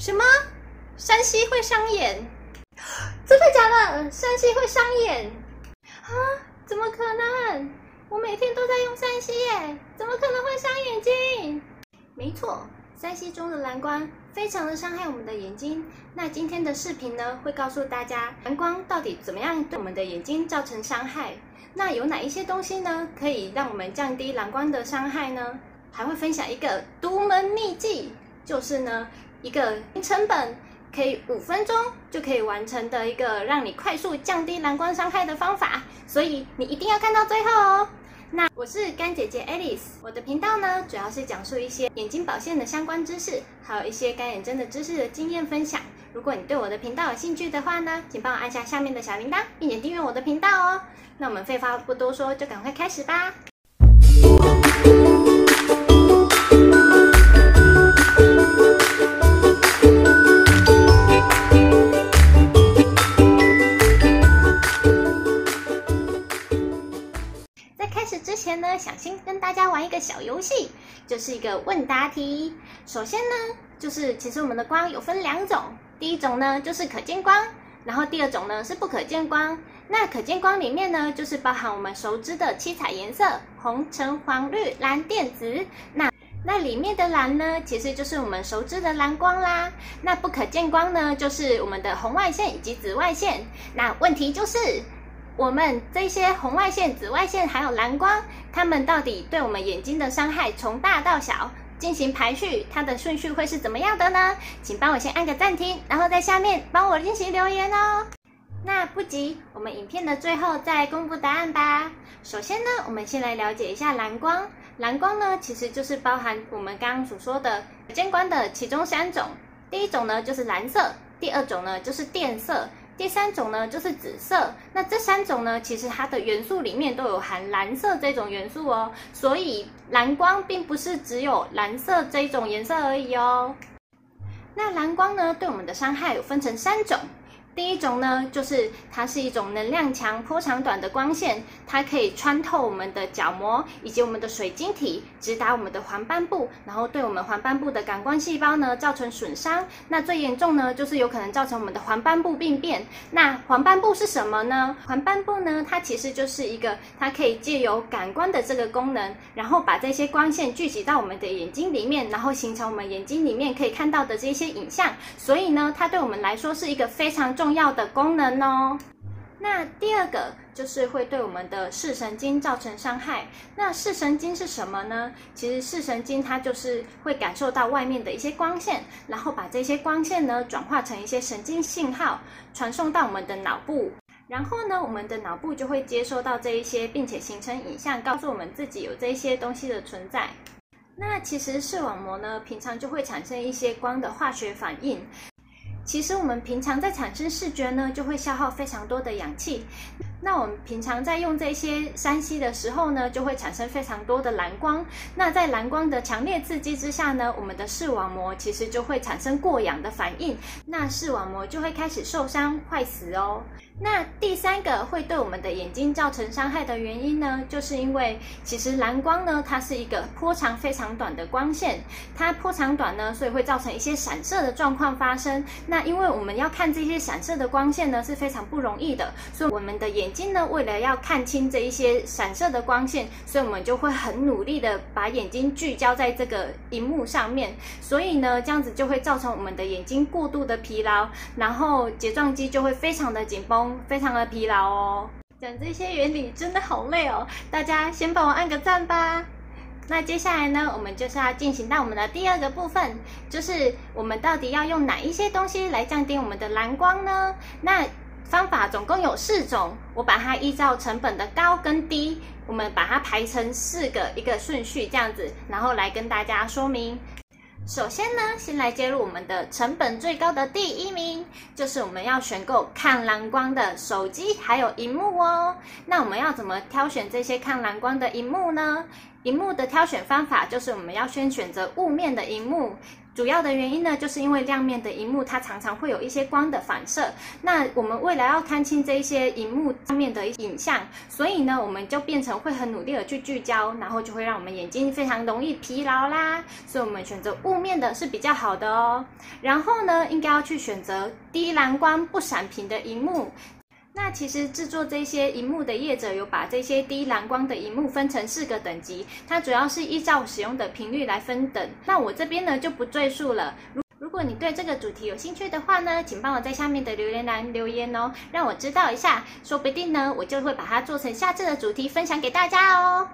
什么？山西会伤眼？真的假的？山西会伤眼？啊？怎么可能？我每天都在用山西耶，怎么可能会伤眼睛？没错，山西中的蓝光非常的伤害我们的眼睛。那今天的视频呢，会告诉大家蓝光到底怎么样对我们的眼睛造成伤害。那有哪一些东西呢，可以让我们降低蓝光的伤害呢？还会分享一个独门秘技，就是呢，一个零成本可以五分钟就可以完成的一个让你快速降低蓝光伤害的方法。所以你一定要看到最后哦。那我是干姐姐 Alice，我的频道呢，主要是讲述一些眼睛保健的相关知识，还有一些干眼症的知识的经验分享。如果你对我的频道有兴趣的话呢，请帮我按下下面的小铃铛，并且订阅我的频道哦。那我们废话不多说，就赶快开始吧。小游戏，就是一个问答题。首先呢，就是其实我们的光有分两种，第一种呢就是可见光，然后第二种呢是不可见光。那可见光里面呢，就是包含我们熟知的七彩颜色：红、橙、黄、绿、蓝、靛、紫。那那里面的蓝呢，其实就是我们熟知的蓝光啦。那不可见光呢，就是我们的红外线以及紫外线。那问题就是。我们这些红外线、紫外线还有蓝光，它们到底对我们眼睛的伤害从大到小进行排序，它的顺序会是怎么样的呢？请帮我先按个暂停，然后在下面帮我进行留言哦。那不急，我们影片的最后再公布答案吧。首先呢，我们先来了解一下蓝光。蓝光呢，其实就是包含我们刚刚所说的可见光的其中三种。第一种呢就是蓝色，第二种呢就是靛色。第三种呢，就是紫色。那这三种呢，其实它的元素里面都有含蓝色这种元素哦。所以蓝光并不是只有蓝色这种颜色而已哦。那蓝光呢，对我们的伤害有分成三种。第一种呢，就是它是一种能量强、波长短的光线，它可以穿透我们的角膜以及我们的水晶体，直达我们的黄斑部，然后对我们黄斑部的感光细胞呢造成损伤。那最严重呢，就是有可能造成我们的黄斑部病变。那黄斑部是什么呢？黄斑部呢，它其实就是一个，它可以借由感光的这个功能，然后把这些光线聚集到我们的眼睛里面，然后形成我们眼睛里面可以看到的这些影像。所以呢，它对我们来说是一个非常重重要的功能哦。那第二个就是会对我们的视神经造成伤害。那视神经是什么呢？其实视神经它就是会感受到外面的一些光线，然后把这些光线呢转化成一些神经信号，传送到我们的脑部。然后呢，我们的脑部就会接收到这一些，并且形成影像，告诉我们自己有这一些东西的存在。那其实视网膜呢，平常就会产生一些光的化学反应。其实我们平常在产生视觉呢，就会消耗非常多的氧气。那我们平常在用这些三 C 的时候呢，就会产生非常多的蓝光。那在蓝光的强烈刺激之下呢，我们的视网膜其实就会产生过氧的反应，那视网膜就会开始受伤坏死哦。那第三个会对我们的眼睛造成伤害的原因呢，就是因为其实蓝光呢，它是一个波长非常短的光线，它波长短呢，所以会造成一些散射的状况发生。那因为我们要看这些散射的光线呢，是非常不容易的，所以我们的眼眼睛呢，为了要看清这一些闪烁的光线，所以我们就会很努力的把眼睛聚焦在这个荧幕上面，所以呢，这样子就会造成我们的眼睛过度的疲劳，然后睫状肌就会非常的紧绷。非常的疲劳哦，讲这些原理真的好累哦，大家先帮我按个赞吧。那接下来呢，我们就是要进行到我们的第二个部分，就是我们到底要用哪一些东西来降低我们的蓝光呢？那方法总共有四种，我把它依照成本的高跟低，我们把它排成四个一个顺序这样子，然后来跟大家说明。首先呢，先来揭露我们的成本最高的第一名，就是我们要选购抗蓝光的手机还有荧幕哦。那我们要怎么挑选这些抗蓝光的荧幕呢？荧幕的挑选方法就是我们要先选择雾面的荧幕。主要的原因呢，就是因为亮面的荧幕它常常会有一些光的反射。那我们为了要看清这一些荧幕上面的影像，所以呢，我们就变成会很努力的去聚焦，然后就会让我们眼睛非常容易疲劳啦。所以我们选择雾面的是比较好的哦。然后呢，应该要去选择低蓝光不闪屏的荧幕。那其实制作这些荧幕的业者有把这些低蓝光的荧幕分成四个等级，它主要是依照使用的频率来分等。那我这边呢就不赘述了。如如果你对这个主题有兴趣的话呢，请帮我在下面的留言栏留言哦，让我知道一下，说不定呢我就会把它做成下次的主题分享给大家哦。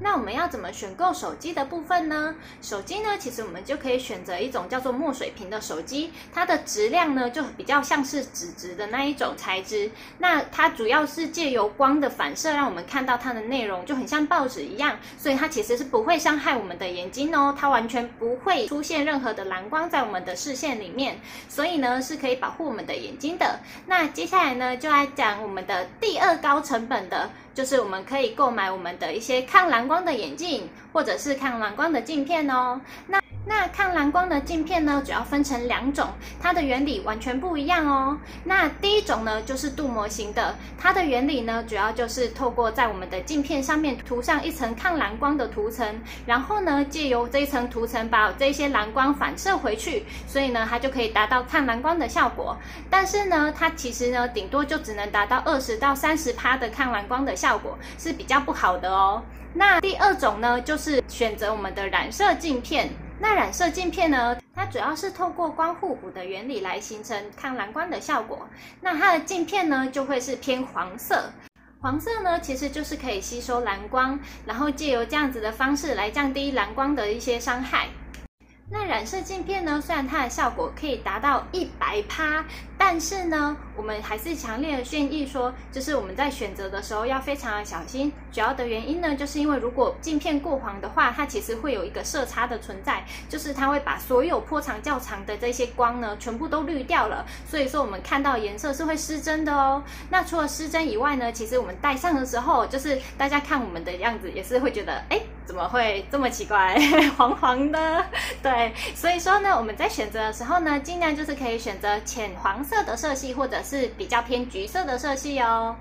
那。我们要怎么选购手机的部分呢？手机呢，其实我们就可以选择一种叫做墨水屏的手机，它的质量呢就比较像是纸质的那一种材质。那它主要是借由光的反射，让我们看到它的内容就很像报纸一样，所以它其实是不会伤害我们的眼睛哦，它完全不会出现任何的蓝光在我们的视线里面，所以呢是可以保护我们的眼睛的。那接下来呢就来讲我们的第二高成本的。就是我们可以购买我们的一些抗蓝光的眼镜，或者是抗蓝光的镜片哦。那那抗蓝光的镜片呢，主要分成两种，它的原理完全不一样哦。那第一种呢，就是镀膜型的，它的原理呢，主要就是透过在我们的镜片上面涂上一层抗蓝光的涂层，然后呢，借由这一层涂层把这些蓝光反射回去，所以呢，它就可以达到抗蓝光的效果。但是呢，它其实呢，顶多就只能达到二十到三十趴的抗蓝光的效果，是比较不好的哦。那第二种呢，就是选择我们的染色镜片。那染色镜片呢，它主要是透过光互补的原理来形成抗蓝光的效果。那它的镜片呢，就会是偏黄色。黄色呢，其实就是可以吸收蓝光，然后借由这样子的方式来降低蓝光的一些伤害。那染色镜片呢，虽然它的效果可以达到一百趴，但是呢，我们还是强烈的建议说，就是我们在选择的时候要非常的小心。主要的原因呢，就是因为如果镜片过黄的话，它其实会有一个色差的存在，就是它会把所有波长较长的这些光呢，全部都滤掉了。所以说，我们看到颜色是会失真的哦。那除了失真以外呢，其实我们戴上的时候，就是大家看我们的样子，也是会觉得，哎，怎么会这么奇怪，黄黄的？对。所以说呢，我们在选择的时候呢，尽量就是可以选择浅黄色的色系，或者是比较偏橘色的色系哦。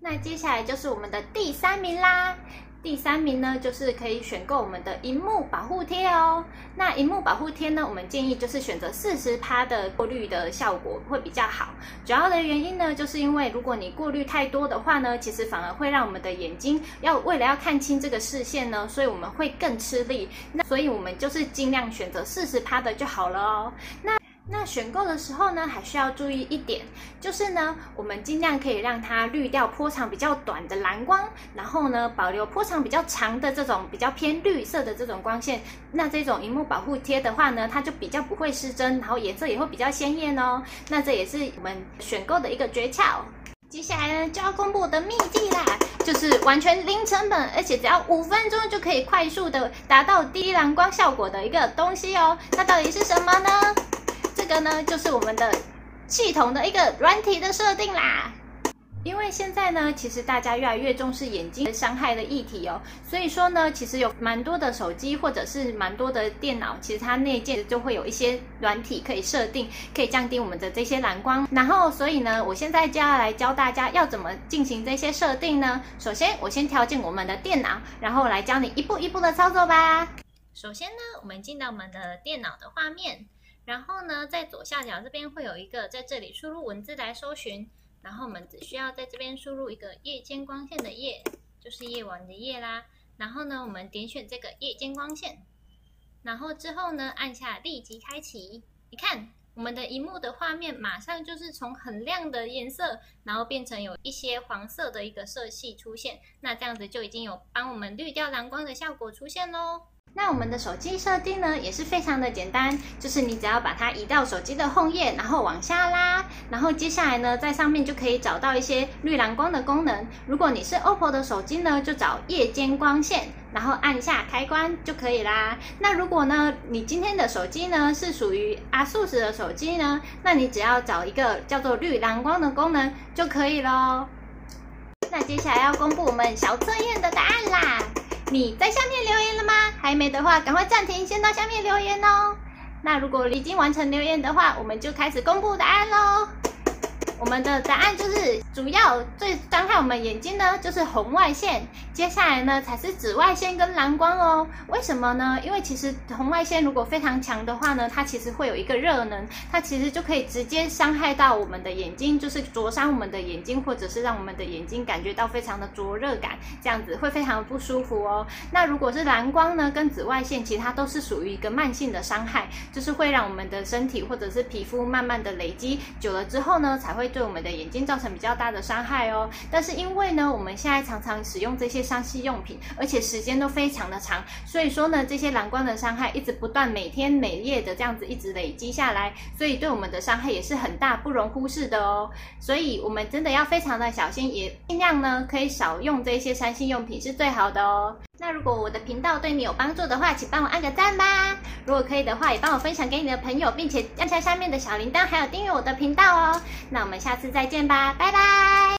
那接下来就是我们的第三名啦。第三名呢，就是可以选购我们的荧幕保护贴哦。那荧幕保护贴呢，我们建议就是选择四十趴的过滤的效果会比较好。主要的原因呢，就是因为如果你过滤太多的话呢，其实反而会让我们的眼睛要为了要看清这个视线呢，所以我们会更吃力。那所以我们就是尽量选择四十趴的就好了哦。那那选购的时候呢，还需要注意一点，就是呢，我们尽量可以让它滤掉波长比较短的蓝光，然后呢，保留波长比较长的这种比较偏绿色的这种光线。那这种荧幕保护贴的话呢，它就比较不会失真，然后颜色也会比较鲜艳哦。那这也是我们选购的一个诀窍。接下来呢，就要公布我的秘籍啦，就是完全零成本，而且只要五分钟就可以快速的达到低蓝光效果的一个东西哦。那到底是什么呢？这个呢，就是我们的系统的一个软体的设定啦。因为现在呢，其实大家越来越重视眼睛伤害的议题哦，所以说呢，其实有蛮多的手机或者是蛮多的电脑，其实它内建就会有一些软体可以设定，可以降低我们的这些蓝光。然后，所以呢，我现在就要来教大家要怎么进行这些设定呢？首先，我先调进我们的电脑，然后来教你一步一步的操作吧。首先呢，我们进到我们的电脑的画面。然后呢，在左下角这边会有一个，在这里输入文字来搜寻。然后我们只需要在这边输入一个夜间光线的夜，就是夜晚的夜啦。然后呢，我们点选这个夜间光线，然后之后呢，按下立即开启。你看，我们的荧幕的画面马上就是从很亮的颜色，然后变成有一些黄色的一个色系出现。那这样子就已经有帮我们滤掉蓝光的效果出现喽。那我们的手机设定呢，也是非常的简单，就是你只要把它移到手机的 Home 页，然后往下拉，然后接下来呢，在上面就可以找到一些滤蓝光的功能。如果你是 OPPO 的手机呢，就找夜间光线，然后按下开关就可以啦。那如果呢，你今天的手机呢是属于 ASUS 的手机呢，那你只要找一个叫做滤蓝光的功能就可以咯。那接下来要公布我们小测验的答案啦。你在下面留言了吗？还没的话，赶快暂停，先到下面留言哦。那如果已经完成留言的话，我们就开始公布答案喽。我们的答案就是主要最伤害我们眼睛呢，就是红外线。接下来呢，才是紫外线跟蓝光哦。为什么呢？因为其实红外线如果非常强的话呢，它其实会有一个热能，它其实就可以直接伤害到我们的眼睛，就是灼伤我们的眼睛，或者是让我们的眼睛感觉到非常的灼热感，这样子会非常的不舒服哦。那如果是蓝光呢，跟紫外线，其实它都是属于一个慢性的伤害，就是会让我们的身体或者是皮肤慢慢的累积久了之后呢，才会。对我们的眼睛造成比较大的伤害哦。但是因为呢，我们现在常常使用这些三 C 用品，而且时间都非常的长，所以说呢，这些蓝光的伤害一直不断，每天每夜的这样子一直累积下来，所以对我们的伤害也是很大，不容忽视的哦。所以我们真的要非常的小心，也尽量呢可以少用这些三 C 用品是最好的哦。那如果我的频道对你有帮助的话，请帮我按个赞吧。如果可以的话，也帮我分享给你的朋友，并且按下下面的小铃铛，还有订阅我的频道哦。那我们下次再见吧，拜拜。